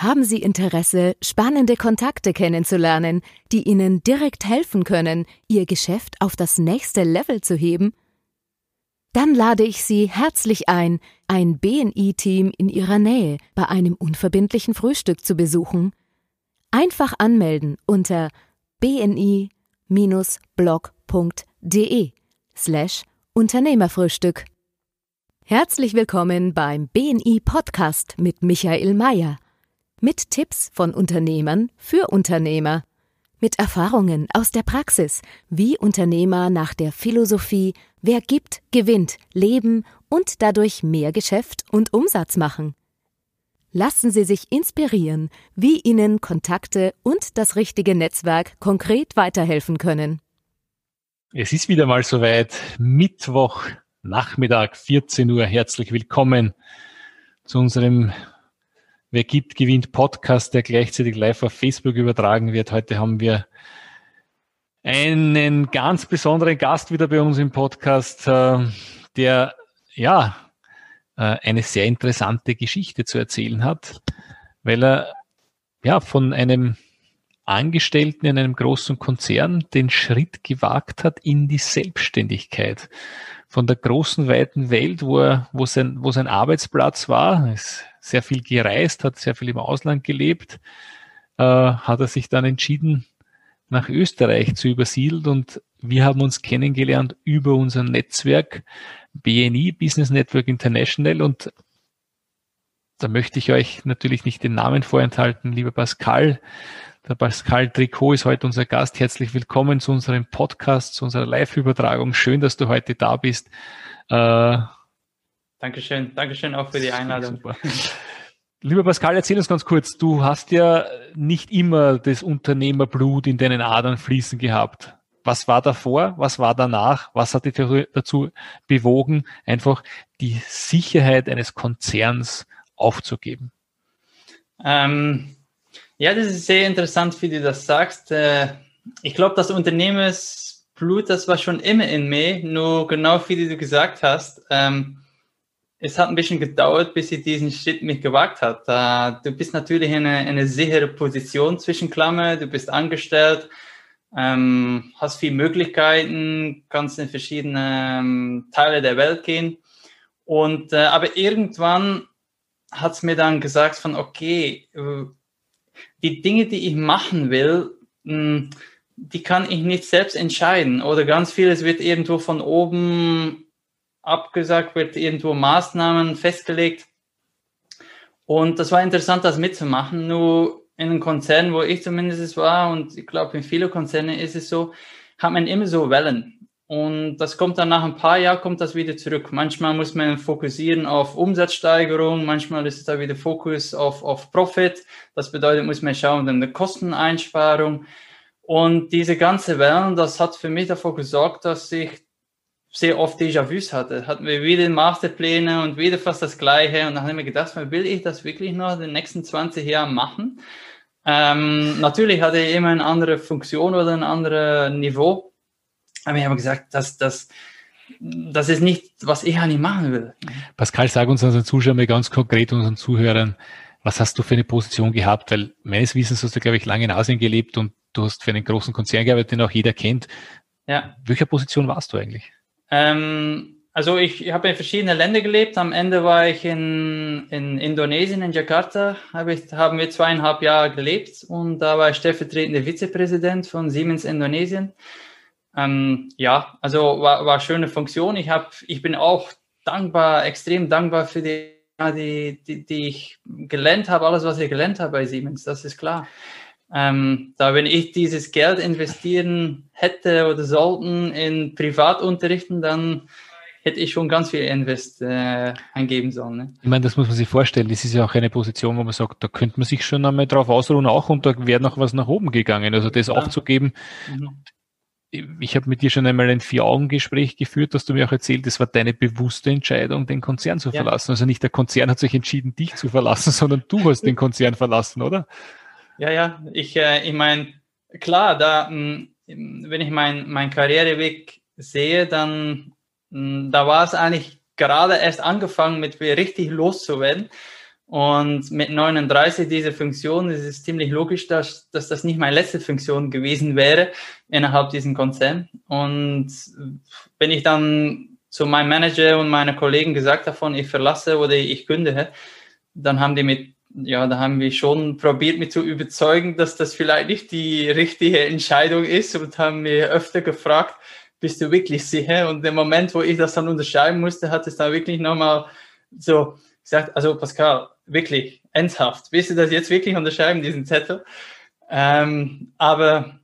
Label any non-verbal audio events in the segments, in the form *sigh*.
Haben Sie Interesse, spannende Kontakte kennenzulernen, die Ihnen direkt helfen können, Ihr Geschäft auf das nächste Level zu heben? Dann lade ich Sie herzlich ein, ein BNI-Team in Ihrer Nähe bei einem unverbindlichen Frühstück zu besuchen. Einfach anmelden unter bni-blog.de slash Unternehmerfrühstück. Herzlich willkommen beim BNI Podcast mit Michael Mayer. Mit Tipps von Unternehmern für Unternehmer. Mit Erfahrungen aus der Praxis, wie Unternehmer nach der Philosophie Wer gibt, gewinnt, leben und dadurch mehr Geschäft und Umsatz machen. Lassen Sie sich inspirieren, wie Ihnen Kontakte und das richtige Netzwerk konkret weiterhelfen können. Es ist wieder mal soweit. Mittwoch, Nachmittag, 14 Uhr. Herzlich willkommen zu unserem Wer gibt, gewinnt Podcast, der gleichzeitig live auf Facebook übertragen wird. Heute haben wir einen ganz besonderen Gast wieder bei uns im Podcast, äh, der ja äh, eine sehr interessante Geschichte zu erzählen hat, weil er ja von einem Angestellten in einem großen Konzern den Schritt gewagt hat in die Selbstständigkeit. Von der großen, weiten Welt, wo, er, wo, sein, wo sein Arbeitsplatz war, ist sehr viel gereist, hat sehr viel im Ausland gelebt, äh, hat er sich dann entschieden, nach Österreich zu übersiedeln und wir haben uns kennengelernt über unser Netzwerk BNI, Business Network International und da möchte ich euch natürlich nicht den Namen vorenthalten, lieber Pascal. Der Pascal Tricot ist heute unser Gast. Herzlich willkommen zu unserem Podcast, zu unserer Live-Übertragung. Schön, dass du heute da bist. Äh, Dankeschön, Dankeschön auch für die *laughs* Einladung. Super. Lieber Pascal, erzähl uns ganz kurz, du hast ja nicht immer das Unternehmerblut in deinen Adern fließen gehabt. Was war davor? Was war danach? Was hat dich dazu bewogen, einfach die Sicherheit eines Konzerns aufzugeben? Ähm, ja, das ist sehr interessant, wie du das sagst. Äh, ich glaube, das Unternehmensblut, das war schon immer in mir, nur genau wie du gesagt hast. Ähm, es hat ein bisschen gedauert, bis ich diesen Schritt mich gewagt hat. Uh, du bist natürlich in eine, eine sichere Position zwischen Klammer, du bist angestellt, ähm, hast viele Möglichkeiten, kannst in verschiedene ähm, Teile der Welt gehen. Und, äh, aber irgendwann hat es mir dann gesagt von, okay, äh, die Dinge, die ich machen will, hm, die kann ich nicht selbst entscheiden. Oder ganz vieles wird irgendwo von oben abgesagt, wird irgendwo Maßnahmen festgelegt. Und das war interessant, das mitzumachen. Nur in einem Konzern, wo ich zumindest war, und ich glaube, in vielen Konzernen ist es so, hat man immer so Wellen. Und das kommt dann nach ein paar Jahren, kommt das wieder zurück. Manchmal muss man fokussieren auf Umsatzsteigerung, manchmal ist es da wieder Fokus auf, auf Profit. Das bedeutet, muss man schauen, dann eine Kosteneinsparung. Und diese ganze Wellen, das hat für mich davor gesorgt, dass ich sehr oft Déjà-vus hatte. Hatten wir wieder Masterpläne und wieder fast das Gleiche. Und dann haben wir gedacht, will ich das wirklich noch in den nächsten 20 Jahren machen? Ähm, natürlich hatte ich immer eine andere Funktion oder ein anderes Niveau. Aber ich habe gesagt, das, das, das ist nicht, was ich eigentlich machen will. Pascal, sag uns unseren Zuschauern mal ganz konkret, unseren Zuhörern, was hast du für eine Position gehabt? Weil meines Wissens hast du, glaube ich, lange in Asien gelebt und du hast für einen großen Konzern gearbeitet, den auch jeder kennt. Ja. Welcher Position warst du eigentlich? Ähm, also ich habe in verschiedenen Ländern gelebt. Am Ende war ich in, in Indonesien, in Jakarta, habe ich, haben wir zweieinhalb Jahre gelebt und da war ich stellvertretender Vizepräsident von Siemens Indonesien. Ähm, ja, also war, war eine schöne Funktion. Ich, hab, ich bin auch dankbar, extrem dankbar für die, die, die, die ich gelernt habe, alles, was ich gelernt habe bei Siemens, das ist klar. Ähm, da wenn ich dieses Geld investieren hätte oder sollten in Privatunterrichten, dann hätte ich schon ganz viel Invest äh, eingeben sollen. Ne? Ich meine, das muss man sich vorstellen. Das ist ja auch eine Position, wo man sagt, da könnte man sich schon einmal drauf ausruhen auch und da wäre noch was nach oben gegangen. Also das ja. aufzugeben. Mhm. Ich habe mit dir schon einmal ein Vier-Augen-Gespräch geführt, dass du mir auch erzählt, das war deine bewusste Entscheidung, den Konzern zu ja. verlassen. Also nicht der Konzern hat sich entschieden, dich zu verlassen, *laughs* sondern du hast den Konzern verlassen, oder? Ja, ja, ich, äh, ich meine, klar, da, mh, hm, wenn ich meinen mein Karriereweg sehe, dann mh, hm, da war es eigentlich gerade erst angefangen, mit mir richtig loszuwerden. Und mit 39 diese Funktion ist es ziemlich logisch, dass, dass das nicht meine letzte Funktion gewesen wäre innerhalb diesem Konzern. Und wenn ich dann zu meinem Manager und meinen Kollegen gesagt davon, ich verlasse oder ich kündige, dann haben die mit, ja, da haben wir schon probiert, mich zu überzeugen, dass das vielleicht nicht die richtige Entscheidung ist und haben mir öfter gefragt, bist du wirklich sicher? Und im Moment, wo ich das dann unterschreiben musste, hat es dann wirklich nochmal so gesagt, also Pascal, wirklich, ernsthaft, willst du das jetzt wirklich unterschreiben, diesen Zettel? Ähm, aber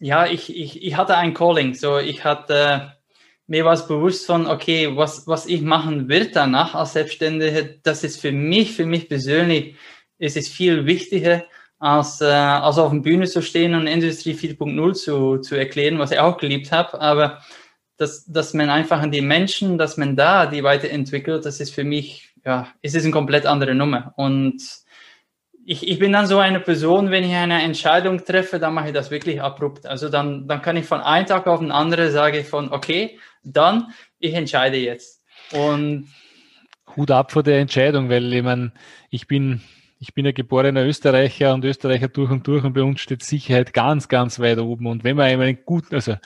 ja, ich, ich, ich hatte ein Calling, so ich hatte, mir war es bewusst von, okay, was, was ich machen will danach als Selbstständiger, das ist für mich, für mich persönlich, ist es viel wichtiger, als, äh, als auf der Bühne zu stehen und Industrie 4.0 zu, zu erklären, was ich auch geliebt habe. Aber dass, dass man einfach an die Menschen, dass man da die weiterentwickelt, das ist für mich ja, es ist eine komplett andere Nummer. Und ich, ich bin dann so eine Person, wenn ich eine Entscheidung treffe, dann mache ich das wirklich abrupt. Also dann, dann kann ich von einem Tag auf den anderen sagen von, okay, dann, ich entscheide jetzt. Und Hut ab vor der Entscheidung, weil ich meine, ich bin, ich bin ein geborener Österreicher und Österreicher durch und durch und bei uns steht Sicherheit ganz, ganz weit oben. Und wenn man einen guten, also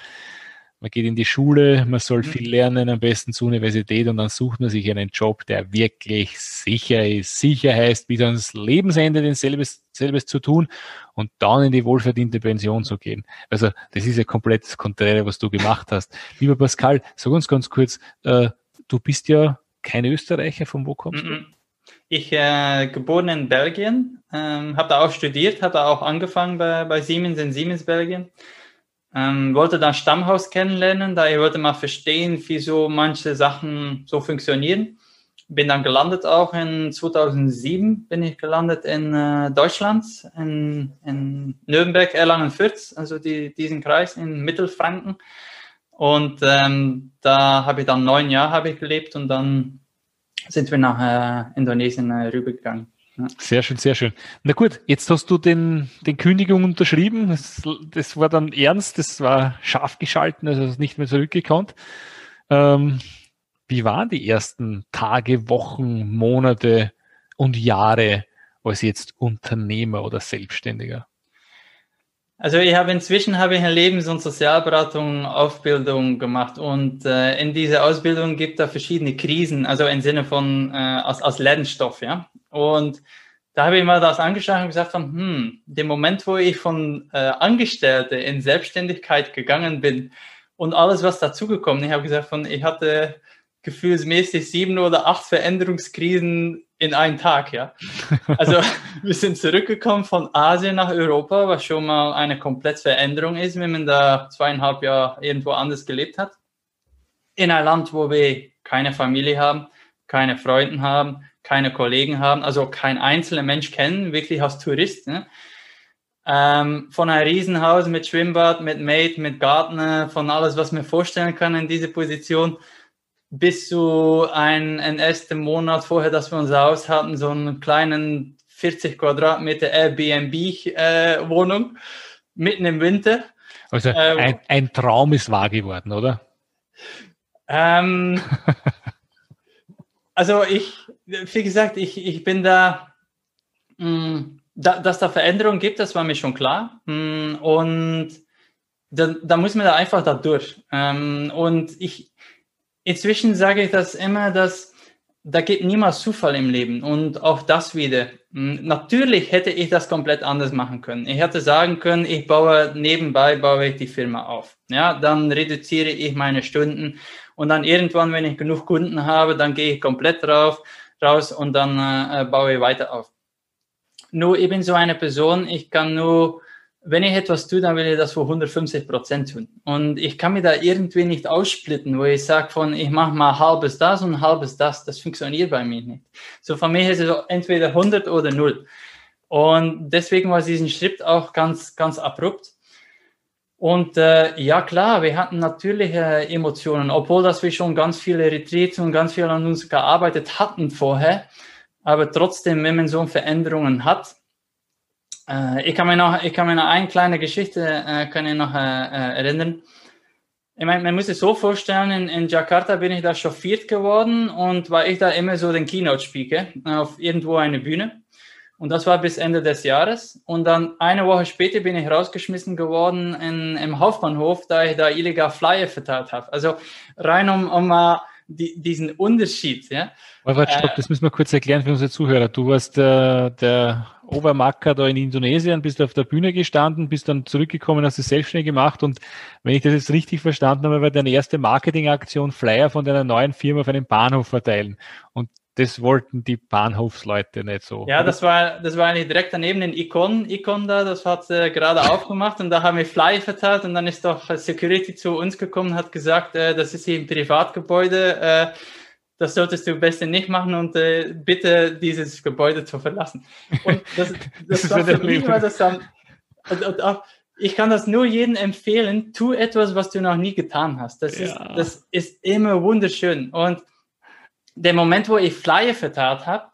man geht in die Schule, man soll mhm. viel lernen, am besten zur Universität und dann sucht man sich einen Job, der wirklich sicher ist. Sicher heißt, bis ans Lebensende denselbes selbes zu tun und dann in die wohlverdiente Pension zu gehen. Also das ist ja komplett das Konträre, was du gemacht hast. Lieber Pascal, sag uns ganz kurz, äh, du bist ja kein Österreicher, von wo kommst du? Mhm. Ich äh, geboren in Belgien, ähm, habe da auch studiert, habe da auch angefangen bei, bei Siemens in Siemens Belgien. Ähm, wollte dann Stammhaus kennenlernen, da ich wollte mal verstehen, wie so manche Sachen so funktionieren. Bin dann gelandet auch in 2007 bin ich gelandet in äh, Deutschland, in, in Nürnberg, Erlangen-Fürth, also die, diesen Kreis in Mittelfranken. Und ähm, da habe ich dann neun Jahre ich gelebt und dann sind wir nach äh, Indonesien äh, rübergegangen. Sehr schön, sehr schön. Na gut, jetzt hast du den, den Kündigung unterschrieben. Das, das war dann ernst, das war scharf geschalten, also nicht mehr zurückgekommen. Ähm, wie waren die ersten Tage, Wochen, Monate und Jahre als jetzt Unternehmer oder Selbstständiger? Also ich habe inzwischen habe ich eine Lebens- und Sozialberatung Ausbildung gemacht und äh, in dieser Ausbildung gibt es verschiedene Krisen, also im Sinne von äh, als, als Lernstoff, ja. Und da habe ich mal das angeschaut und gesagt von, hm, dem Moment, wo ich von äh, Angestellte in Selbstständigkeit gegangen bin und alles, was dazugekommen, ich habe gesagt von, ich hatte gefühlsmäßig sieben oder acht Veränderungskrisen in einem Tag, ja. *laughs* Also wir sind zurückgekommen von Asien nach Europa, was schon mal eine komplette Veränderung ist, wenn man da zweieinhalb Jahre irgendwo anders gelebt hat. In ein Land, wo wir keine Familie haben, keine Freunde haben, keine Kollegen haben, also kein einzelner Mensch kennen, wirklich als Tourist. Ne? Ähm, von einem Riesenhaus mit Schwimmbad, mit Maid, mit Garten, von alles, was man vorstellen kann in diese Position bis zu ein, ein ersten Monat vorher, dass wir unser Haus hatten, so einen kleinen 40 Quadratmeter Airbnb-Wohnung äh, mitten im Winter. Also äh, ein, ein, Traum ist wahr geworden, oder? Ähm, *laughs* also ich, wie gesagt, ich, ich bin da, mh, mm, da, dass da Veränderungen gibt, das war mir schon klar. Mh, mm, und da, da muss man da einfach da durch. Ähm, und ich, Inzwischen sage ich das immer, dass da geht niemals Zufall im Leben und auch das wieder. Hm, natürlich hätte ich das komplett anders machen können. Ich hätte sagen können, ich baue nebenbei baue ich die Firma auf. Ja, dann reduziere ich meine Stunden und dann irgendwann, wenn ich genug Kunden habe, dann gehe ich komplett drauf, raus und dann äh, baue ich weiter auf. Nur bin so eine Person, ich kann nur wenn ich etwas tue, dann will ich das für 150 Prozent tun. Und ich kann mir da irgendwie nicht aussplitten, wo ich sage von, ich mache mal halbes das und halbes das. Das funktioniert bei mir nicht. So von mir ist es entweder 100 oder 0. Und deswegen war diesen Schritt auch ganz, ganz abrupt. Und äh, ja, klar, wir hatten natürlich äh, Emotionen, obwohl dass wir schon ganz viele Retreats und ganz viel an uns gearbeitet hatten vorher. Aber trotzdem, wenn man so Veränderungen hat, äh, ich kann mich noch, ich kann mich noch eine kleine Geschichte äh, kann ich noch äh, äh erinnern. Ich meine, man muss es so vorstellen, in, in Jakarta bin ich da chauffiert geworden und war ich da immer so den Keynote-Speaker auf irgendwo eine Bühne. Und das war bis Ende des Jahres. Und dann eine Woche später bin ich rausgeschmissen geworden in, im Hauptbahnhof, da ich da illegal Flyer verteilt habe. Also rein um, um mal die, diesen Unterschied. Ja. Aber warte, stopp, äh, das müssen wir kurz erklären für unsere Zuhörer. Du warst äh, der Obermacker da in Indonesien, bist auf der Bühne gestanden, bist dann zurückgekommen, hast es selbstständig gemacht und wenn ich das jetzt richtig verstanden habe, war deine erste Marketingaktion Flyer von deiner neuen Firma auf einem Bahnhof verteilen. Und das wollten die Bahnhofsleute nicht so. Ja, das war, das war eigentlich direkt daneben den Icon, Icon da, das hat äh, gerade aufgemacht und da haben wir Flyer verteilt und dann ist doch Security zu uns gekommen und hat gesagt, äh, das ist hier ein Privatgebäude, äh, das solltest du besser nicht machen und äh, bitte dieses Gebäude zu verlassen. Und *laughs* das, das, das war für mich war das dann, und, und auch, ich kann das nur jedem empfehlen, tu etwas, was du noch nie getan hast. Das, ja. ist, das ist immer wunderschön. Und der Moment, wo ich Flyer verteilt habe,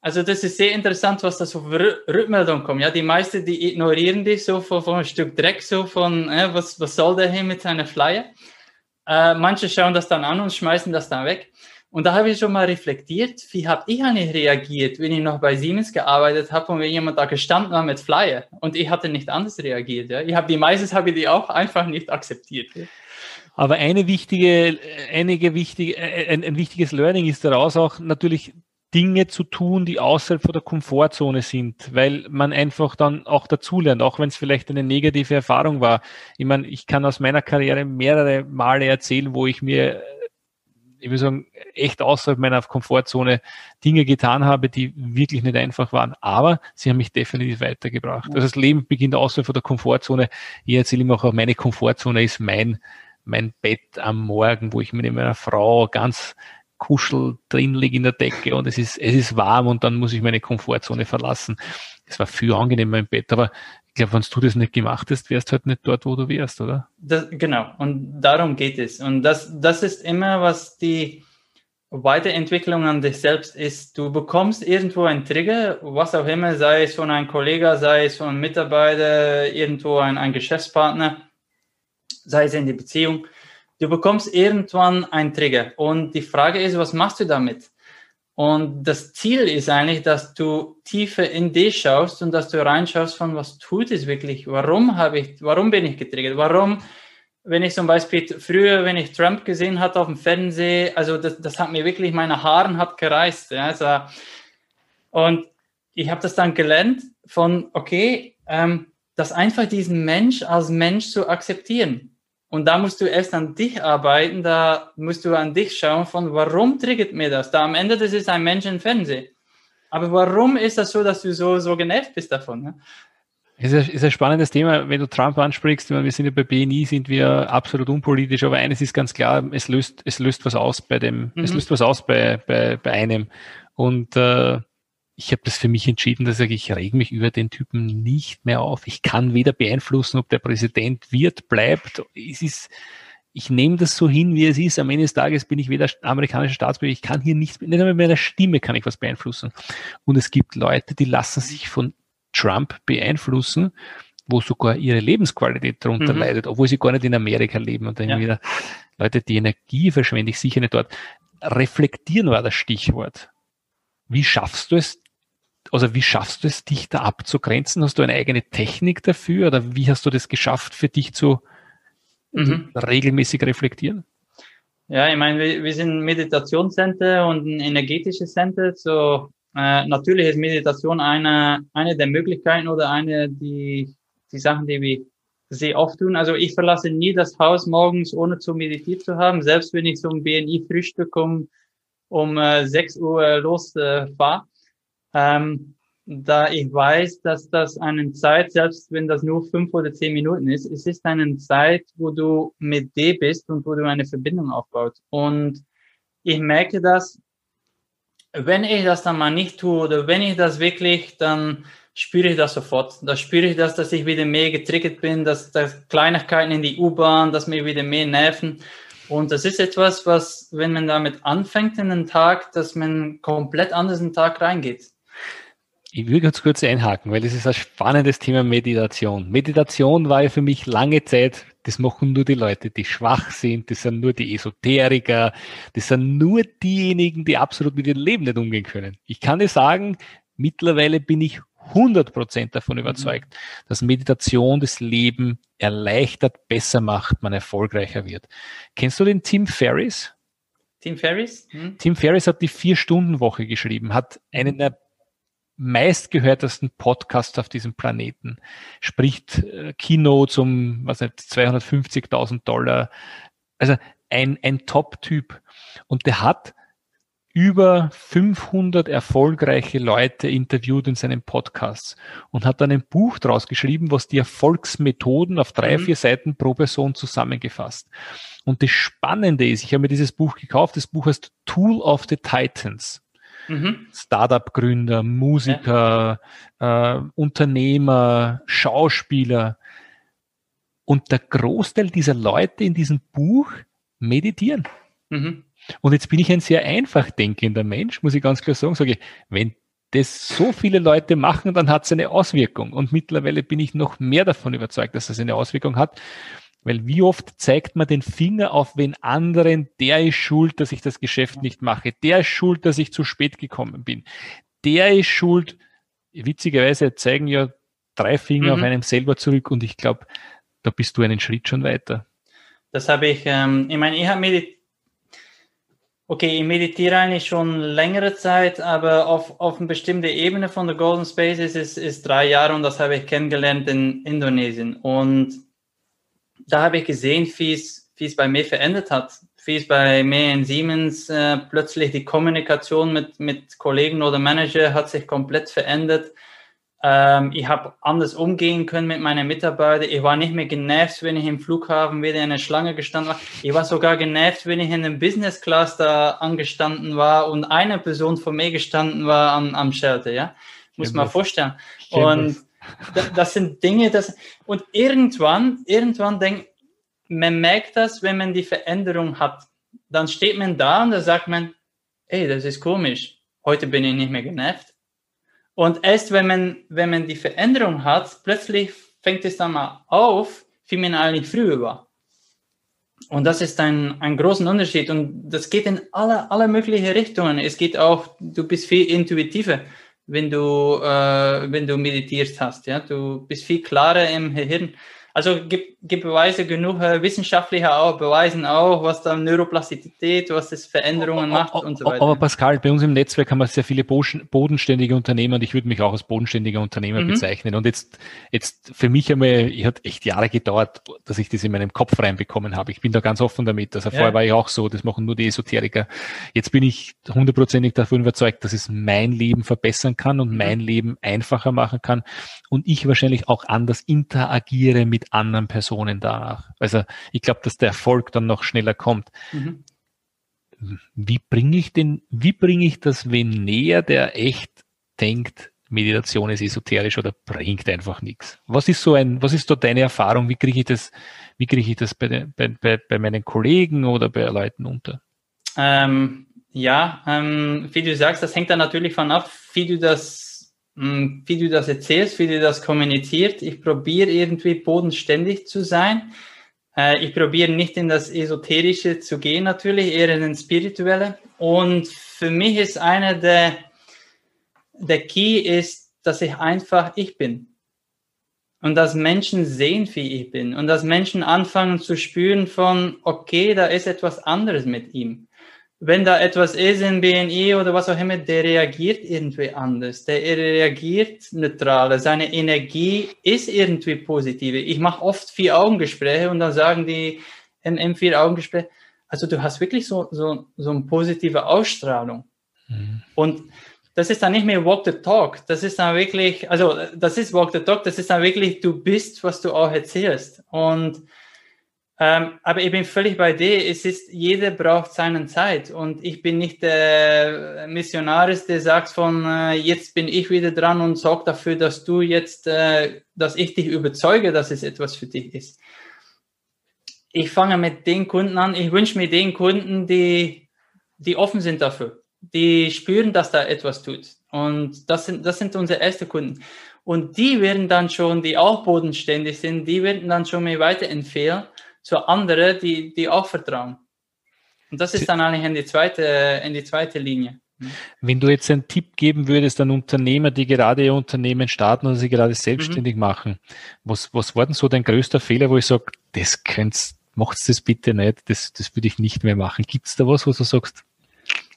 also das ist sehr interessant, was da so für Rückmeldungen kommen. Ja, die meisten, die ignorieren dich so von, von ein Stück Dreck, so von, äh, was, was soll der hier mit seiner Flyer? Äh, manche schauen das dann an und schmeißen das dann weg. Und da habe ich schon mal reflektiert, wie habe ich eigentlich reagiert, wenn ich noch bei Siemens gearbeitet habe und wenn jemand da gestanden war mit Flyer und ich hatte nicht anders reagiert. Ja. Ich habe die meistens habe ich die auch einfach nicht akzeptiert. Aber eine wichtige, einige wichtige, ein, ein wichtiges Learning ist daraus auch natürlich Dinge zu tun, die außerhalb von der Komfortzone sind, weil man einfach dann auch dazulernt, auch wenn es vielleicht eine negative Erfahrung war. Ich meine, ich kann aus meiner Karriere mehrere Male erzählen, wo ich mir, ich würde sagen, echt außerhalb meiner Komfortzone Dinge getan habe, die wirklich nicht einfach waren. Aber sie haben mich definitiv weitergebracht. Also das Leben beginnt außerhalb von der Komfortzone. Ich erzähle immer auch, meine Komfortzone ist mein mein Bett am Morgen, wo ich mit meiner Frau ganz kuschel drin liege in der Decke und es ist, es ist warm und dann muss ich meine Komfortzone verlassen. Es war viel angenehmer im Bett, aber ich glaube, wenn du das nicht gemacht hast, wärst du halt nicht dort, wo du wärst, oder? Das, genau, und darum geht es. Und das, das ist immer, was die Weiterentwicklung an dich selbst ist. Du bekommst irgendwo einen Trigger, was auch immer, sei es von einem Kollegen, sei es von einem Mitarbeiter, irgendwo ein, ein Geschäftspartner sei es in die Beziehung. Du bekommst irgendwann einen Trigger und die Frage ist, was machst du damit? Und das Ziel ist eigentlich, dass du tiefer in dich schaust und dass du reinschaust von, was tut es wirklich? Warum habe ich, warum bin ich getriggert? Warum, wenn ich zum Beispiel früher, wenn ich Trump gesehen hatte auf dem Fernsehen, also das, das hat mir wirklich meine Haaren hat gereist. Ja, also, und ich habe das dann gelernt von, okay, ähm, das einfach diesen Mensch als Mensch zu akzeptieren. Und da musst du erst an dich arbeiten, da musst du an dich schauen von, warum triggert mir das? Da am Ende, das ist ein Mensch im Fernsehen. Aber warum ist das so, dass du so, so genervt bist davon? Ne? Es ist, ist ein spannendes Thema, wenn du Trump ansprichst. Meine, wir sind ja bei BNI, sind wir absolut unpolitisch, aber eines ist ganz klar, es löst, es löst was aus bei dem, mhm. es löst was aus bei, bei, bei einem. Und äh, ich habe das für mich entschieden, dass ich sage, ich reg mich über den Typen nicht mehr auf. Ich kann weder beeinflussen, ob der Präsident wird, bleibt. Es ist, ich nehme das so hin, wie es ist. Am Ende des Tages bin ich weder amerikanischer Staatsbürger. Ich kann hier nichts, nicht einmal mit meiner Stimme kann ich was beeinflussen. Und es gibt Leute, die lassen sich von Trump beeinflussen, wo sogar ihre Lebensqualität darunter mhm. leidet, obwohl sie gar nicht in Amerika leben. Und dann ja. wieder, Leute, die Energie verschwende ich sicher nicht dort. Reflektieren war das Stichwort. Wie schaffst du es, also wie schaffst du es, dich da abzugrenzen? Hast du eine eigene Technik dafür oder wie hast du das geschafft, für dich zu mhm. regelmäßig reflektieren? Ja, ich meine, wir, wir sind ein Meditationscenter und ein energetisches Center. So, äh, natürlich ist Meditation eine, eine der Möglichkeiten oder eine die, die Sachen, die wir sehr oft tun. Also ich verlasse nie das Haus morgens, ohne zu meditiert zu haben. Selbst wenn ich zum BNI-Frühstück um, um äh, 6 Uhr losfahre. Äh, ähm, da ich weiß, dass das eine Zeit, selbst wenn das nur fünf oder zehn Minuten ist, es ist eine Zeit, wo du mit dir bist und wo du eine Verbindung aufbaut. Und ich merke das, wenn ich das dann mal nicht tue oder wenn ich das wirklich, dann spüre ich das sofort. Da spüre ich das, dass ich wieder mehr getriggert bin, dass, dass Kleinigkeiten in die U-Bahn, dass mir wieder mehr nerven. Und das ist etwas, was, wenn man damit anfängt in den Tag, dass man komplett anders in den Tag reingeht. Ich will ganz kurz einhaken, weil das ist ein spannendes Thema Meditation. Meditation war ja für mich lange Zeit das machen nur die Leute, die schwach sind, das sind nur die Esoteriker, das sind nur diejenigen, die absolut mit ihrem Leben nicht umgehen können. Ich kann dir sagen, mittlerweile bin ich 100% davon mhm. überzeugt, mhm. dass Meditation das Leben erleichtert, besser macht, man erfolgreicher wird. Kennst du den Tim Ferriss? Tim Ferriss? Hm. Tim Ferriss hat die Vier-Stunden-Woche geschrieben, hat einen der meistgehörtesten Podcasts auf diesem Planeten, spricht äh, Keynotes um, was nicht, 250.000 Dollar. Also ein, ein Top-Typ. Und der hat über 500 erfolgreiche Leute interviewt in seinem Podcast und hat dann ein Buch draus geschrieben, was die Erfolgsmethoden auf drei, mhm. vier Seiten pro Person zusammengefasst. Und das Spannende ist, ich habe mir dieses Buch gekauft, das Buch heißt Tool of the Titans. Mhm. Startup-Gründer, Musiker, ja. äh, Unternehmer, Schauspieler. Und der Großteil dieser Leute in diesem Buch meditieren. Mhm. Und jetzt bin ich ein sehr einfach denkender Mensch, muss ich ganz klar sagen, sage ich, wenn das so viele Leute machen, dann hat es eine Auswirkung. Und mittlerweile bin ich noch mehr davon überzeugt, dass es eine Auswirkung hat. Weil wie oft zeigt man den Finger auf wen anderen, der ist schuld, dass ich das Geschäft nicht mache, der ist schuld, dass ich zu spät gekommen bin, der ist schuld. Witzigerweise zeigen ja drei Finger mhm. auf einem selber zurück und ich glaube, da bist du einen Schritt schon weiter. Das habe ich, ähm, ich meine, ich habe mir Okay, ich meditiere eigentlich schon längere Zeit, aber auf, auf eine bestimmte Ebene von der Golden Spaces ist, ist drei Jahre und das habe ich kennengelernt in Indonesien. Und da habe ich gesehen, wie es, wie es bei mir verändert hat. Wie es bei mir in Siemens äh, plötzlich die Kommunikation mit, mit Kollegen oder Manager hat sich komplett verändert. Ähm, ich habe anders umgehen können mit meinen Mitarbeitern. Ich war nicht mehr genervt, wenn ich im Flughafen wieder in einer Schlange gestanden war. Ich war sogar genervt, wenn ich in einem Business Class da angestanden war und eine Person vor mir gestanden war am, am Shelter. Ja, muss man vorstellen. Und das, sind Dinge, das und irgendwann, irgendwann denkt man merkt das, wenn man die Veränderung hat. Dann steht man da und da sagt man, ey, das ist komisch. Heute bin ich nicht mehr genervt und erst wenn man, wenn man die Veränderung hat, plötzlich fängt es dann mal auf, wie man eigentlich früher war. Und das ist ein, ein großer Unterschied. Und das geht in alle, alle möglichen Richtungen. Es geht auch, du bist viel intuitiver, wenn du, äh, wenn du meditiert hast. Ja? Du bist viel klarer im Gehirn. Also gibt, gibt Beweise genug, äh, wissenschaftliche auch, beweisen auch, was da Neuroplastizität, was das Veränderungen macht und so weiter. Aber Pascal, bei uns im Netzwerk haben wir sehr viele bodenständige Unternehmer und ich würde mich auch als bodenständiger Unternehmer mhm. bezeichnen. Und jetzt, jetzt für mich einmal, ich hat echt Jahre gedauert, dass ich das in meinem Kopf reinbekommen habe. Ich bin da ganz offen damit. Also ja. vorher war ich auch so, das machen nur die Esoteriker. Jetzt bin ich hundertprozentig davon überzeugt, dass es mein Leben verbessern kann und mhm. mein Leben einfacher machen kann und ich wahrscheinlich auch anders interagiere mit mit anderen Personen danach. Also ich glaube, dass der Erfolg dann noch schneller kommt. Mhm. Wie bringe ich den, wie bringe ich das wen näher, der echt denkt, Meditation ist esoterisch oder bringt einfach nichts? Was ist so ein, was ist so deine Erfahrung? Wie kriege ich das, wie kriege ich das bei, bei, bei, bei meinen Kollegen oder bei Leuten unter? Ähm, ja, ähm, wie du sagst, das hängt dann natürlich von ab, wie du das wie du das erzählst, wie du das kommuniziert. Ich probiere irgendwie bodenständig zu sein. Äh, ich probiere nicht in das Esoterische zu gehen, natürlich, eher in den Spirituelle. Und für mich ist einer der, der Key ist, dass ich einfach ich bin. Und dass Menschen sehen, wie ich bin. Und dass Menschen anfangen zu spüren von, okay, da ist etwas anderes mit ihm wenn da etwas ist in BNI oder was auch immer, der reagiert irgendwie anders. Der reagiert neutraler. Seine Energie ist irgendwie positive. Ich mache oft vier Augengespräche und dann sagen die im vier Augengespräch, also du hast wirklich so, so, so eine positive Ausstrahlung. Mhm. Und das ist dann nicht mehr Walk the Talk. Das ist dann wirklich, also das ist Walk the Talk, das ist dann wirklich, du bist, was du auch erzählst. Und ähm, aber ich bin völlig bei dir. Es ist, jeder braucht seine Zeit. Und ich bin nicht der Missionaris, der sagt von, äh, jetzt bin ich wieder dran und sorge dafür, dass du jetzt, äh, dass ich dich überzeuge, dass es etwas für dich ist. Ich fange mit den Kunden an. Ich wünsche mir den Kunden, die, die offen sind dafür, die spüren, dass da etwas tut. Und das sind, das sind unsere ersten Kunden. Und die werden dann schon, die auch bodenständig sind, die werden dann schon mir weiterempfehlen zu anderen, die, die auch vertrauen. Und das ist dann eigentlich in die zweite, in die zweite Linie. Wenn du jetzt einen Tipp geben würdest an Unternehmer, die gerade ihr Unternehmen starten oder sie gerade selbstständig mhm. machen, was, was war denn so dein größter Fehler, wo ich sage, das könnt's, macht's das bitte nicht, das, das würde ich nicht mehr machen. Gibt es da was, wo du sagst?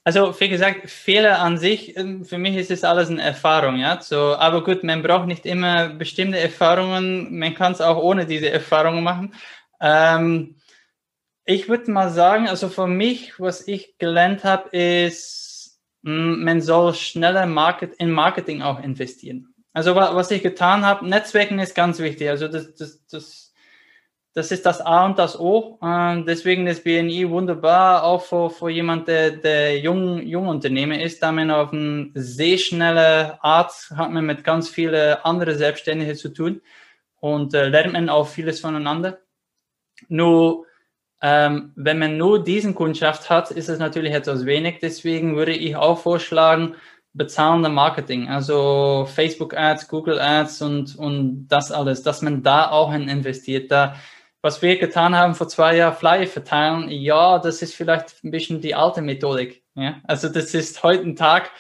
Also, wie gesagt, Fehler an sich, ähm, für mich ist es alles eine Erfahrung, ja. So, aber gut, man braucht nicht immer bestimmte Erfahrungen, man kann es auch ohne diese Erfahrungen machen. Ähm, ich würde mal sagen, also für mich, was ich gelernt habe, ist, man soll schneller Market, in Marketing auch investieren. Also was ich getan habe, Netzwerken ist ganz wichtig. Also das, das, das, das ist das A und das O. Und deswegen ist BNI wunderbar, auch für, für jemand, der, der jung, jung Unternehmer ist, da man auf eine sehr schnelle Art hat man mit ganz vielen anderen Selbstständigen zu tun und äh, lernt man auch vieles voneinander. Nur ähm, wenn man nur diesen Kundschaft hat, ist es natürlich etwas wenig. Deswegen würde ich auch vorschlagen, bezahlende Marketing, also Facebook Ads, Google Ads und, und das alles, dass man da auch hin investiert. Da, was wir getan haben vor zwei Jahren, Flyer verteilen, ja, das ist vielleicht ein bisschen die alte Methodik. Ja? Also das ist heute ein Tag,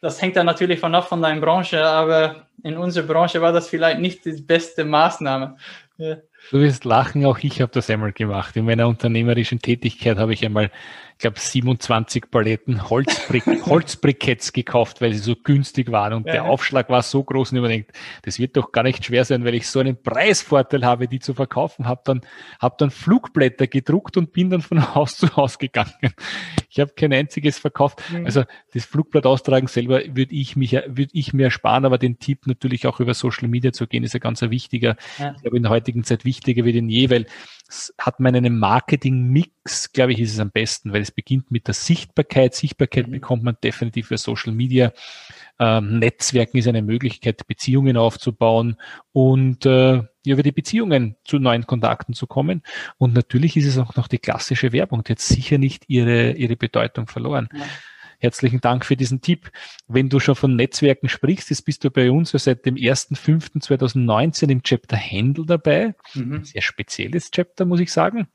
das hängt dann natürlich von ab von deiner Branche, aber in unserer Branche war das vielleicht nicht die beste Maßnahme. Ja. Du wirst lachen, auch ich habe das einmal gemacht. In meiner unternehmerischen Tätigkeit habe ich einmal glaube 27 Paletten Holzbrick *laughs* Holzbriketts gekauft, weil sie so günstig waren und ja. der Aufschlag war so groß und ich denkt, das wird doch gar nicht schwer sein, weil ich so einen Preisvorteil habe, die zu verkaufen. Habe dann hab dann Flugblätter gedruckt und bin dann von *laughs* Haus zu Haus gegangen. Ich habe kein einziges verkauft. Mhm. Also das Flugblatt austragen selber würde ich mich würde ich mir ersparen, aber den Tipp natürlich auch über Social Media zu gehen ist ja ganz ein wichtiger. Ja. Ich glaube in der heutigen Zeit wichtiger wie denn je, weil hat man einen Marketing-Mix, glaube ich, ist es am besten, weil es beginnt mit der Sichtbarkeit. Sichtbarkeit mhm. bekommt man definitiv für Social Media. Ähm, Netzwerken ist eine Möglichkeit, Beziehungen aufzubauen und äh, über die Beziehungen zu neuen Kontakten zu kommen. Und natürlich ist es auch noch die klassische Werbung, die hat sicher nicht ihre, ihre Bedeutung verloren. Ja. Herzlichen Dank für diesen Tipp. Wenn du schon von Netzwerken sprichst, jetzt bist du bei uns seit dem 1.5.2019 im Chapter Handle dabei. Mhm. Sehr spezielles Chapter, muss ich sagen.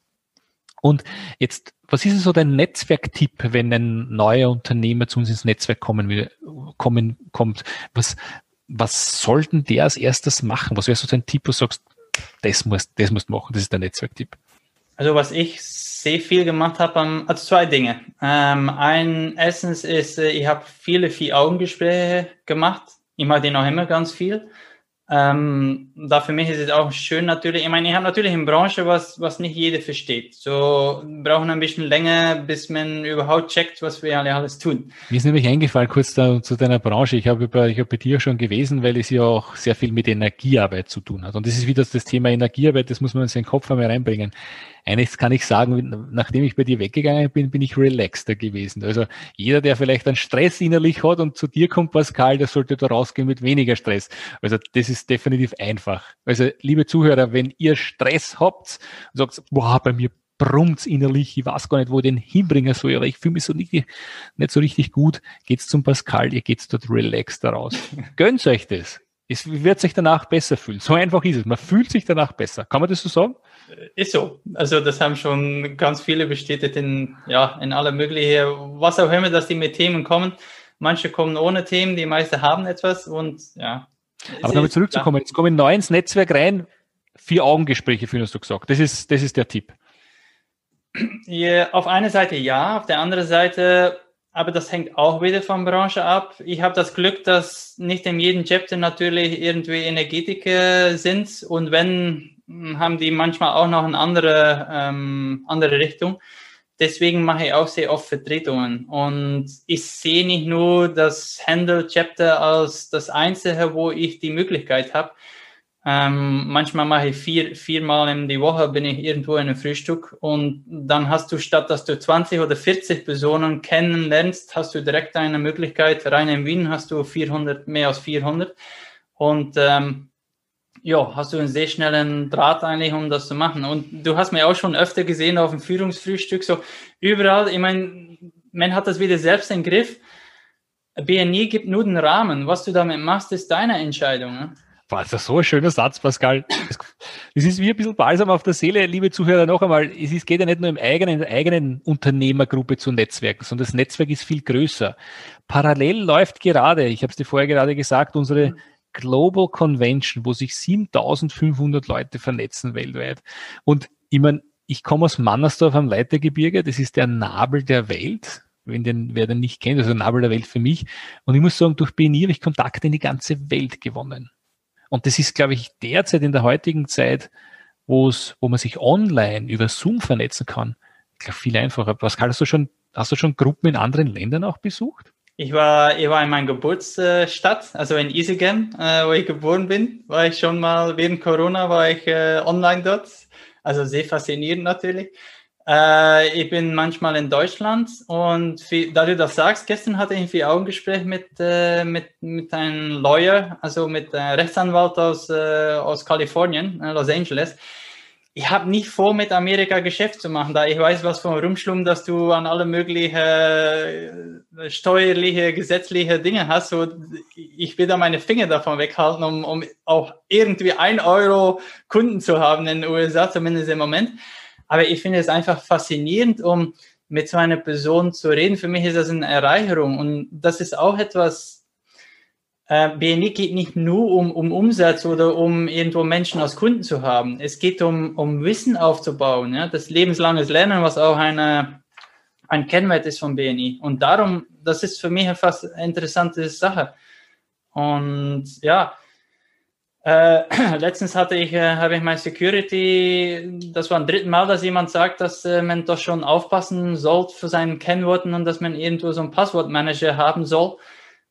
Und jetzt, was ist denn so dein Netzwerktipp, wenn ein neuer Unternehmer zu uns ins Netzwerk kommen will, kommen, kommt? Was, was sollten der als erstes machen? Was wäre so dein Tipp, wo du sagst, das musst, das musst du machen, das ist der Netzwerktipp? Also was ich sehr viel gemacht habe, also zwei Dinge. Ähm, ein erstens ist, äh, ich habe viele Vier-Augen-Gespräche gemacht. Ich mache die noch immer ganz viel. Ähm, da für mich ist es auch schön natürlich. Ich meine, ich habe natürlich eine Branche, was, was nicht jeder versteht. So brauchen ein bisschen länger, bis man überhaupt checkt, was wir alle alles tun. Mir ist nämlich eingefallen, kurz da, zu deiner Branche. Ich habe bei, ich habe bei dir schon gewesen, weil es ja auch sehr viel mit Energiearbeit zu tun hat. Und das ist wieder das Thema Energiearbeit, das muss man in seinen Kopf einmal reinbringen eines kann ich sagen, nachdem ich bei dir weggegangen bin, bin ich relaxter gewesen. Also jeder, der vielleicht einen Stress innerlich hat und zu dir kommt, Pascal, der sollte da rausgehen mit weniger Stress. Also das ist definitiv einfach. Also liebe Zuhörer, wenn ihr Stress habt und sagt, boah, bei mir brummt's innerlich, ich weiß gar nicht, wo ich den hinbringen soll, oder ich fühle mich so nicht, nicht so richtig gut, geht's zum Pascal, ihr geht's dort relaxed daraus. *laughs* Gönnt euch das. Es wird sich danach besser fühlen. So einfach ist es. Man fühlt sich danach besser. Kann man das so sagen? Ist so. Also das haben schon ganz viele bestätigt in, ja, in aller mögliche, was auch immer, dass die mit Themen kommen. Manche kommen ohne Themen, die meisten haben etwas und ja. Aber nochmal zurückzukommen, jetzt kommen neu ins Netzwerk rein, vier Augengespräche führen, hast du gesagt. Das ist, das ist der Tipp. Ja, auf einer Seite ja, auf der anderen Seite aber das hängt auch wieder von Branche ab. Ich habe das Glück, dass nicht in jedem Chapter natürlich irgendwie Energetiker sind und wenn, hm, haben die manchmal auch noch eine andere, ähm, andere Richtung. Deswegen mache ich auch sehr oft Vertretungen und ich sehe nicht nur das Handle Chapter als das Einzige, wo ich die Möglichkeit habe, ähm, manchmal mache ich vier, viermal in die Woche bin ich irgendwo in einem Frühstück und dann hast du statt, dass du 20 oder 40 Personen kennenlernst, hast du direkt eine Möglichkeit. Rein in Wien hast du 400, mehr als 400 und ähm, ja, hast du einen sehr schnellen Draht eigentlich, um das zu machen. Und du hast mir auch schon öfter gesehen auf dem Führungsfrühstück, so überall, ich meine, man hat das wieder selbst im Griff BNI gibt nur den Rahmen. Was du damit machst, ist deine Entscheidung. Ne? Boah, das so ein schöner Satz, Pascal. Es ist wie ein bisschen Balsam auf der Seele, liebe Zuhörer, noch einmal. Es ist, geht ja nicht nur im eigenen, eigenen Unternehmergruppe zu Netzwerken, sondern das Netzwerk ist viel größer. Parallel läuft gerade, ich habe es dir vorher gerade gesagt, unsere mhm. Global Convention, wo sich 7500 Leute vernetzen weltweit. Und ich meine, ich komme aus Mannersdorf am Leitergebirge, das ist der Nabel der Welt wenn den, wer den nicht kennt, also Nabel der Welt für mich. Und ich muss sagen, durch BNI habe ich Kontakte in die ganze Welt gewonnen. Und das ist, glaube ich, derzeit in der heutigen Zeit, wo es, wo man sich online über Zoom vernetzen kann, glaube, viel einfacher. Pascal, hast du schon, hast du schon Gruppen in anderen Ländern auch besucht? Ich war, ich war in meiner Geburtsstadt, also in Isegem, äh, wo ich geboren bin, war ich schon mal während Corona, war ich äh, online dort. Also sehr faszinierend natürlich. Äh, ich bin manchmal in Deutschland und wie, da du das sagst, gestern hatte ich ein Vier-Augen-Gespräch mit, äh, mit, mit einem Lawyer, also mit einem Rechtsanwalt aus, äh, aus Kalifornien, äh, Los Angeles. Ich habe nicht vor, mit Amerika Geschäft zu machen, da ich weiß, was ein Rumschlumm, dass du an alle möglichen äh, steuerliche, gesetzliche Dinge hast. So, ich will da meine Finger davon weghalten, um, um auch irgendwie ein Euro Kunden zu haben in den USA, zumindest im Moment. Aber ich finde es einfach faszinierend, um mit so einer Person zu reden. Für mich ist das eine Erreicherung und das ist auch etwas, äh, BNI geht nicht nur um, um Umsatz oder um irgendwo Menschen als Kunden zu haben. Es geht um, um Wissen aufzubauen, ja? das lebenslanges Lernen, was auch eine, ein Kennwert ist von BNI. Und darum, das ist für mich eine fast interessante Sache. Und ja, äh, *clears throat* letztens hatte ich, äh, habe ich mein Security, das war ein dritten Mal, dass jemand sagt, dass äh, man doch schon aufpassen soll für seinen Kennworten und dass man irgendwo so einen Passwortmanager haben soll.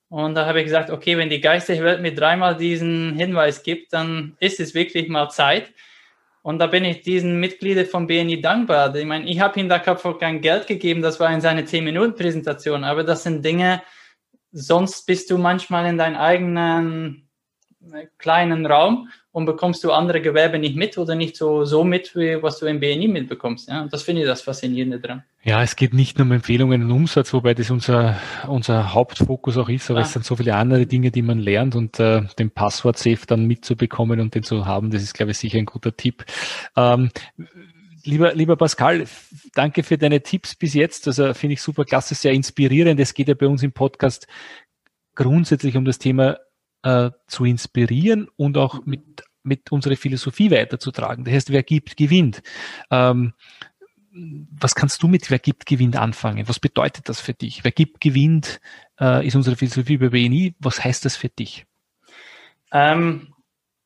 Und da habe ich gesagt, okay, wenn die geistige Welt mir dreimal diesen Hinweis gibt, dann ist es wirklich mal Zeit. Und da bin ich diesen Mitgliedern von BNI dankbar. Ich meine, ich habe ihm da kein Geld gegeben, das war in seiner 10-Minuten-Präsentation, aber das sind Dinge, sonst bist du manchmal in deinen eigenen kleinen Raum und bekommst du andere Gewerbe nicht mit oder nicht so, so mit, wie was du im BNI mitbekommst. Ja? Und das finde ich das Faszinierende dran. Ja, es geht nicht nur um Empfehlungen und Umsatz, wobei das unser, unser Hauptfokus auch ist, aber ah. es sind so viele andere Dinge, die man lernt und äh, den Passwort-Safe dann mitzubekommen und den zu haben, das ist, glaube ich, sicher ein guter Tipp. Ähm, Lieber, lieber Pascal, danke für deine Tipps bis jetzt. Also finde ich super klasse, sehr inspirierend. Es geht ja bei uns im Podcast grundsätzlich um das Thema äh, zu inspirieren und auch mit, mit unserer Philosophie weiterzutragen. Das heißt, wer gibt, gewinnt. Ähm, was kannst du mit Wer gibt, gewinnt anfangen? Was bedeutet das für dich? Wer gibt, gewinnt, äh, ist unsere Philosophie bei BNI. Was heißt das für dich? Ähm,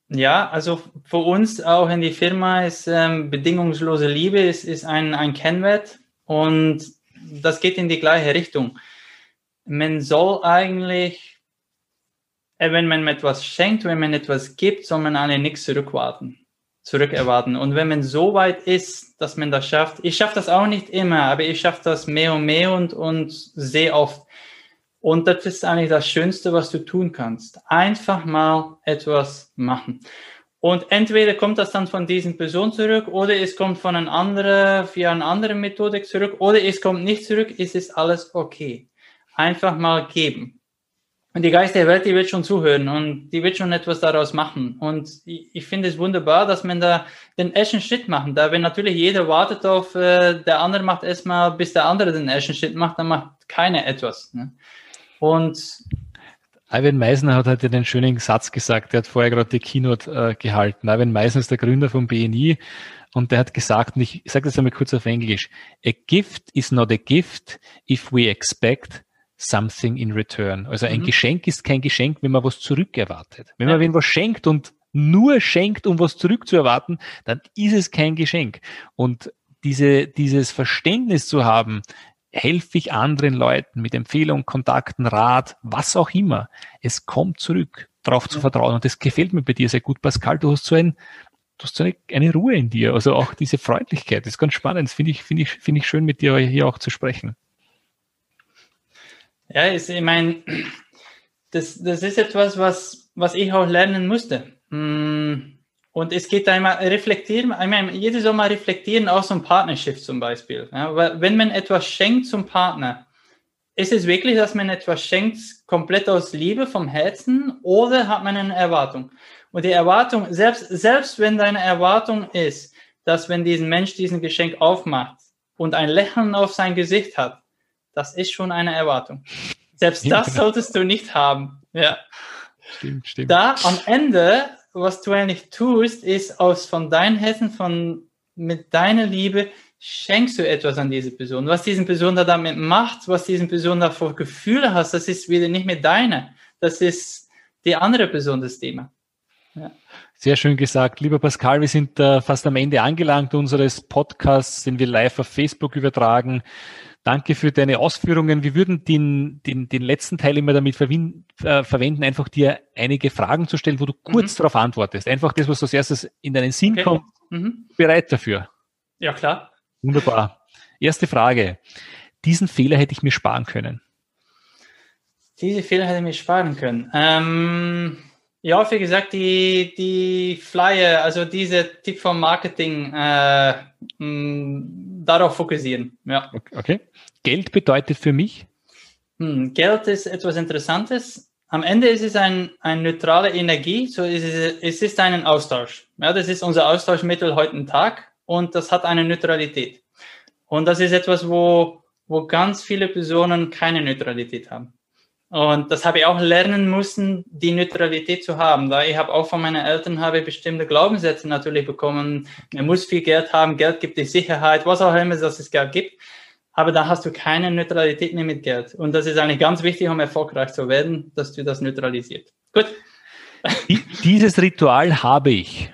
ja, also für uns auch in die Firma ist ähm, bedingungslose Liebe ist, ist ein, ein Kennwert und das geht in die gleiche Richtung. Man soll eigentlich wenn man etwas schenkt, wenn man etwas gibt, soll man alle nichts zurückwarten, zurückerwarten. Und wenn man so weit ist, dass man das schafft, ich schaffe das auch nicht immer, aber ich schaffe das mehr und mehr und, und sehr oft. Und das ist eigentlich das Schönste, was du tun kannst. Einfach mal etwas machen. Und entweder kommt das dann von diesen Person zurück oder es kommt von einer anderen, via eine andere Methode zurück oder es kommt nicht zurück, es ist alles okay. Einfach mal geben. Und die Geist der Welt, die wird schon zuhören und die wird schon etwas daraus machen. Und ich, ich finde es wunderbar, dass man da den ersten Schritt macht. Da wenn natürlich jeder wartet auf, äh, der andere macht erstmal, bis der andere den ersten Schritt macht, dann macht keiner etwas. Ne? Und Ivan Meisner hat heute den schönen Satz gesagt, der hat vorher gerade die Keynote äh, gehalten. Ivan Meisner ist der Gründer vom BNI und der hat gesagt, und ich sage das einmal kurz auf Englisch, a gift is not a gift if we expect something in return. Also ein mhm. Geschenk ist kein Geschenk, wenn man was zurückerwartet. Wenn man ja. wen was schenkt und nur schenkt, um was zurückzuerwarten, dann ist es kein Geschenk. Und diese, dieses Verständnis zu haben, helfe ich anderen Leuten mit Empfehlungen, Kontakten, Rat, was auch immer. Es kommt zurück, darauf ja. zu vertrauen. Und das gefällt mir bei dir sehr gut, Pascal. Du hast so ein, du hast so eine, eine Ruhe in dir, also auch diese Freundlichkeit. Das ist ganz spannend. Das finde ich, finde ich, finde ich schön, mit dir hier auch zu sprechen. Ja, ich meine, das, das ist etwas, was, was ich auch lernen musste. Mm, und es geht einmal reflektieren, ich meine, jedes Mal reflektieren aus so einem Partnership zum Beispiel. Ja, wenn man etwas schenkt zum Partner, ist es wirklich, dass man etwas schenkt, komplett aus Liebe vom Herzen, oder hat man eine Erwartung? Und die Erwartung, selbst, selbst wenn deine Erwartung ist, dass wenn diesen Mensch diesen Geschenk aufmacht und ein Lächeln auf sein Gesicht hat, das ist schon eine Erwartung. Selbst das solltest du nicht haben. Ja. Stimmt, stimmt. Da am Ende, was du eigentlich tust, ist aus von deinem Herzen, von mit deiner Liebe schenkst du etwas an diese Person. Was diese Person da damit macht, was diese Person da für Gefühle hast, das ist wieder nicht mehr deine. Das ist die andere Person das Thema. Ja. Sehr schön gesagt. Lieber Pascal, wir sind äh, fast am Ende angelangt unseres Podcasts, den wir live auf Facebook übertragen. Danke für deine Ausführungen. Wir würden den, den, den letzten Teil immer damit äh, verwenden, einfach dir einige Fragen zu stellen, wo du kurz mhm. darauf antwortest. Einfach das, was als erstes in deinen Sinn okay. kommt. Mhm. Bereit dafür? Ja, klar. Wunderbar. Erste Frage. Diesen Fehler hätte ich mir sparen können. Diese Fehler hätte ich mir sparen können. Ähm, ja, wie gesagt, die, die Flyer, also diese Tipp vom Marketing, äh, mh, darauf fokussieren. Ja. Okay. Geld bedeutet für mich? Hm, Geld ist etwas Interessantes. Am Ende ist es ein, eine neutrale Energie, so ist es, es ist ein Austausch. Ja, das ist unser Austauschmittel heute Tag und das hat eine Neutralität. Und das ist etwas, wo, wo ganz viele Personen keine Neutralität haben. Und das habe ich auch lernen müssen, die Neutralität zu haben. Da ich habe auch von meinen Eltern habe bestimmte Glaubenssätze natürlich bekommen. Man muss viel Geld haben, Geld gibt die Sicherheit, was auch immer dass es Geld gibt. Aber da hast du keine Neutralität mehr mit Geld. Und das ist eigentlich ganz wichtig, um erfolgreich zu werden, dass du das neutralisiert. Gut. Dieses Ritual habe ich.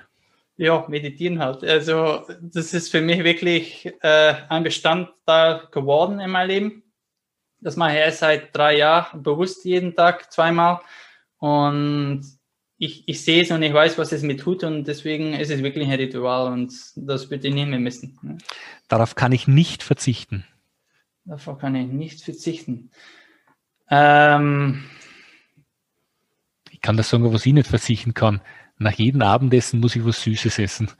Ja, meditieren halt. Also das ist für mich wirklich äh, ein Bestandteil geworden in meinem Leben. Das mache ich erst seit drei Jahren bewusst jeden Tag zweimal. Und ich, ich sehe es und ich weiß, was es mir tut und deswegen ist es wirklich ein Ritual und das würde ich nicht mehr missen. Darauf kann ich nicht verzichten. Darauf kann ich nicht verzichten. Ähm, ich kann das sagen, was ich nicht verzichten kann nach jedem Abendessen muss ich was Süßes essen.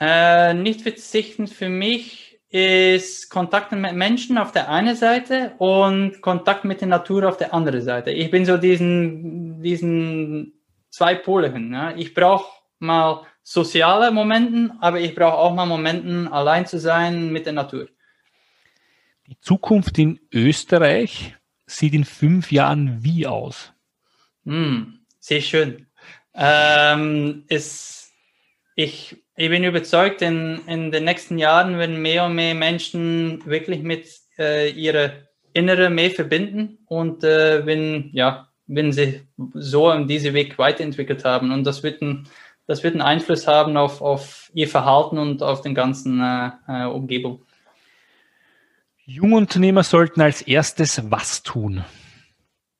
Äh, nicht verzichten für mich ist Kontakt mit Menschen auf der einen Seite und Kontakt mit der Natur auf der anderen Seite. Ich bin so diesen, diesen zwei Pole hin. Ja. Ich brauche mal soziale Momenten, aber ich brauche auch mal Momenten, allein zu sein mit der Natur. Die Zukunft in Österreich sieht in fünf Jahren wie aus? Hm, sehr schön. Ähm, ist, ich, ich bin überzeugt, in, in den nächsten Jahren werden mehr und mehr Menschen wirklich mit äh, ihrer Innere mehr verbinden und äh, wenn, ja, wenn sie so in diesem Weg weiterentwickelt haben. Und das wird, ein, das wird einen Einfluss haben auf, auf ihr Verhalten und auf den ganzen äh, äh Umgebung. Jungunternehmer sollten als erstes was tun?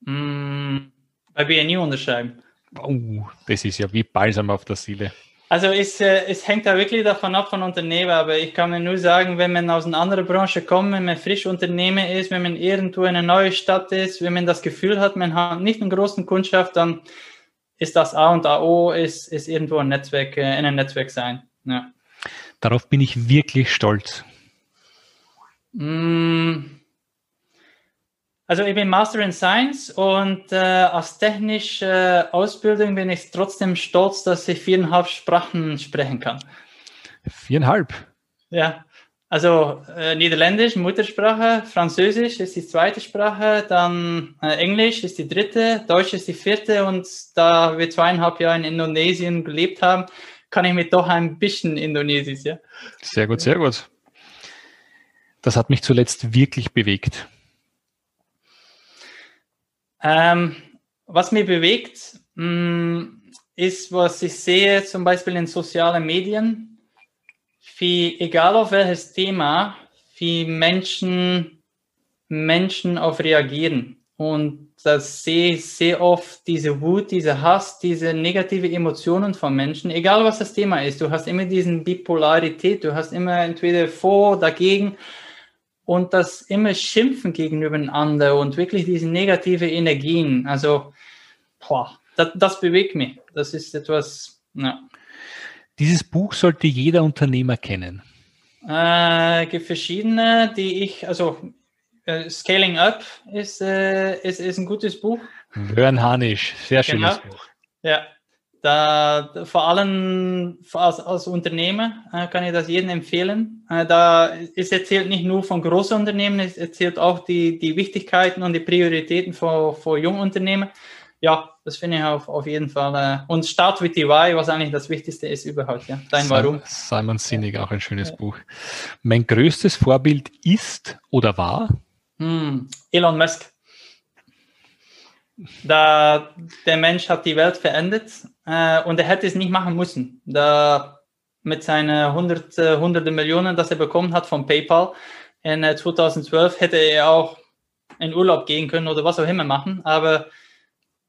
Mmh bei BNU unterschreiben. Oh, das ist ja wie Balsam auf der Seele. Also es, äh, es hängt da wirklich davon ab von Unternehmen, aber ich kann mir nur sagen, wenn man aus einer anderen Branche kommt, wenn man frisch Unternehmer ist, wenn man irgendwo in einer neuen Stadt ist, wenn man das Gefühl hat, man hat nicht einen großen Kundschaft, dann ist das A und AO, ist, ist irgendwo ein Netzwerk, äh, in einem Netzwerk sein. Ja. Darauf bin ich wirklich stolz. Mm, also ich bin Master in Science und äh, aus technischer Ausbildung bin ich trotzdem stolz, dass ich viereinhalb Sprachen sprechen kann. Viereinhalb? Ja, also äh, Niederländisch, Muttersprache, Französisch ist die zweite Sprache, dann äh, Englisch ist die dritte, Deutsch ist die vierte und da wir zweieinhalb Jahre in Indonesien gelebt haben, kann ich mir doch ein bisschen Indonesisch, ja. Sehr gut, sehr gut. Das hat mich zuletzt wirklich bewegt. Ähm, was mich bewegt, mh, mm, ist, was ich sehe, zum Beispiel in sozialen Medien, wie, egal auf welches Thema, wie Menschen, Menschen auf reagieren. Und das sehe ich sehr oft, diese Wut, diese Hass, diese negative Emotionen von Menschen, egal was das Thema ist. Du hast immer diesen Bipolarität, du hast immer entweder vor, dagegen und das immer Schimpfen gegenüber einander und wirklich diese negative Energien. Also, boah, das, das bewegt mich. Das ist etwas, ja. Dieses Buch sollte jeder Unternehmer kennen. Äh, gibt verschiedene, die ich, also äh, Scaling Up ist, äh, ist, ist ein gutes Buch. Wörn Hanisch, sehr schönes genau. Buch. Ja, da, vor allem als, als Unternehmer äh, kann ich das jedem empfehlen. Äh, da es erzählt nicht nur von großen Unternehmen, es erzählt auch die, die Wichtigkeiten und die Prioritäten für, für junge Unternehmen. Ja, das finde ich auf, auf jeden Fall. Äh, und Start with the Why, was eigentlich das Wichtigste ist überhaupt. Ja. Dein Simon, Warum. Simon Sinek, auch ein schönes ja. Buch. Mein größtes Vorbild ist oder war? Hm, Elon Musk. Da, der Mensch hat die Welt verändert äh, und er hätte es nicht machen müssen. Da mit seinen 100, äh, hunderte Millionen, das er bekommen hat von PayPal in äh, 2012, hätte er auch in Urlaub gehen können oder was auch immer machen. Aber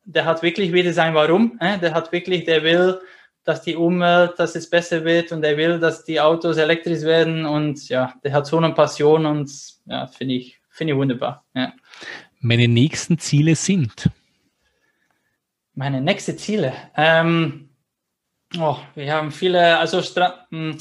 der hat wirklich wieder sein Warum. Äh? Der hat wirklich, der will, dass die Umwelt, dass es besser wird und er will, dass die Autos elektrisch werden und ja, der hat so eine Passion und ja, finde ich, finde ich wunderbar. Ja. Meine nächsten Ziele sind? Meine nächsten Ziele. Ähm, oh, wir haben viele, also hm,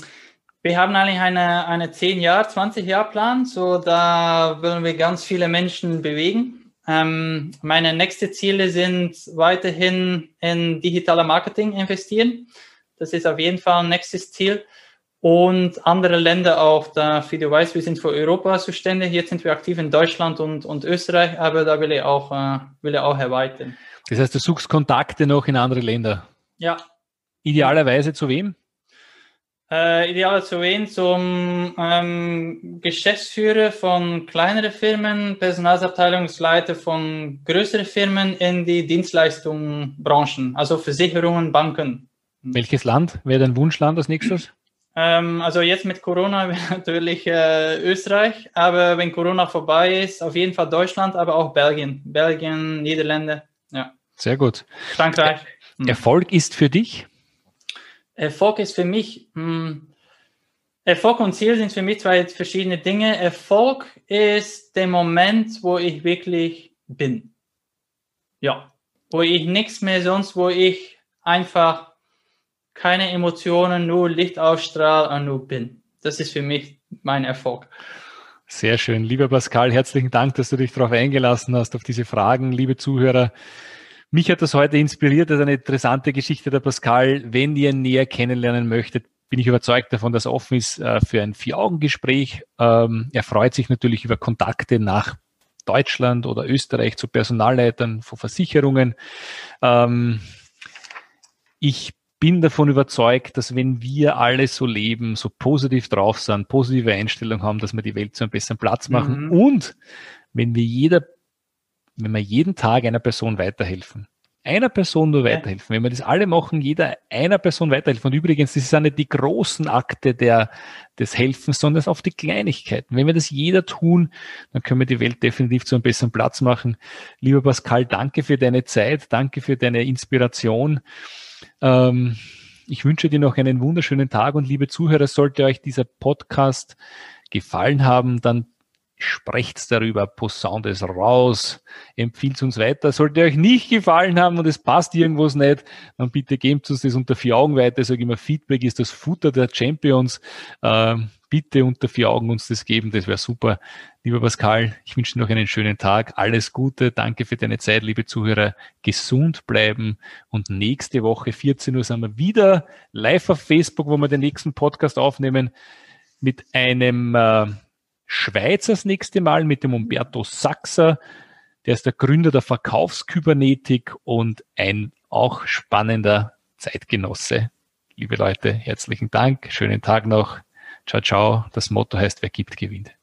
wir haben eigentlich eine, eine 10 Jahr, 20 Jahr Plan, so da wollen wir ganz viele Menschen bewegen. Ähm, meine nächsten Ziele sind weiterhin in digitale Marketing investieren. Das ist auf jeden Fall ein nächstes Ziel. Und andere Länder auch, da, wie du weißt, wir sind für Europa zuständig. Jetzt sind wir aktiv in Deutschland und, und Österreich, aber da will ich auch, äh, will ich auch erweitern. Das heißt, du suchst Kontakte noch in andere Länder. Ja. Idealerweise zu wem? Äh, idealer zu wen? Zum ähm, Geschäftsführer von kleineren Firmen, Personalabteilungsleiter von größeren Firmen in die Dienstleistungsbranchen, also Versicherungen, Banken. Welches Land wäre dein Wunschland als nächstes? Ähm, also jetzt mit Corona *laughs* natürlich äh, Österreich, aber wenn Corona vorbei ist, auf jeden Fall Deutschland, aber auch Belgien. Belgien, Niederlande, ja. Sehr gut. Frankreich. Erfolg ist für dich? Erfolg ist für mich, mh, hm, Erfolg und Ziel sind für mich zwei verschiedene Dinge. Erfolg ist der Moment, wo ich wirklich bin. Ja. Wo ich nichts mehr sonst, wo ich einfach keine Emotionen, nur Licht ausstrahle und nur bin. Das ist für mich mein Erfolg. Sehr schön. Lieber Pascal, herzlichen Dank, dass du dich darauf eingelassen hast, auf diese Fragen. Liebe Zuhörer, mich hat das heute inspiriert. Das ist eine interessante Geschichte der Pascal. Wenn ihr näher kennenlernen möchtet, bin ich überzeugt davon, dass offen ist äh, für ein Vier-Augen-Gespräch. Ähm, er freut sich natürlich über Kontakte nach Deutschland oder Österreich zu Personalleitern von Versicherungen. Ähm, ich bin davon überzeugt, dass wenn wir alle so leben, so positiv drauf sind, positive Einstellung haben, dass wir die Welt zu einem besseren Platz machen mhm. und wenn wir jeder wenn wir jeden Tag einer Person weiterhelfen, einer Person nur weiterhelfen, wenn wir das alle machen, jeder einer Person weiterhelfen. Und übrigens, das sind nicht die großen Akte der, des Helfens, sondern auf die Kleinigkeiten. Wenn wir das jeder tun, dann können wir die Welt definitiv zu einem besseren Platz machen. Lieber Pascal, danke für deine Zeit, danke für deine Inspiration. Ähm, ich wünsche dir noch einen wunderschönen Tag und liebe Zuhörer, sollte euch dieser Podcast gefallen haben, dann sprecht darüber, posaunt es raus, empfiehlt uns weiter. Sollte euch nicht gefallen haben und es passt irgendwas nicht, dann bitte gebt uns das unter vier Augen weiter. Ich sage immer, Feedback ist das Futter der Champions. Ähm, bitte unter vier Augen uns das geben, das wäre super. Lieber Pascal, ich wünsche dir noch einen schönen Tag. Alles Gute, danke für deine Zeit, liebe Zuhörer. Gesund bleiben und nächste Woche 14 Uhr sind wir wieder live auf Facebook, wo wir den nächsten Podcast aufnehmen mit einem äh, Schweiz das nächste Mal mit dem Umberto Sachser. Der ist der Gründer der Verkaufskybernetik und ein auch spannender Zeitgenosse. Liebe Leute, herzlichen Dank. Schönen Tag noch. Ciao, ciao. Das Motto heißt, wer gibt, gewinnt.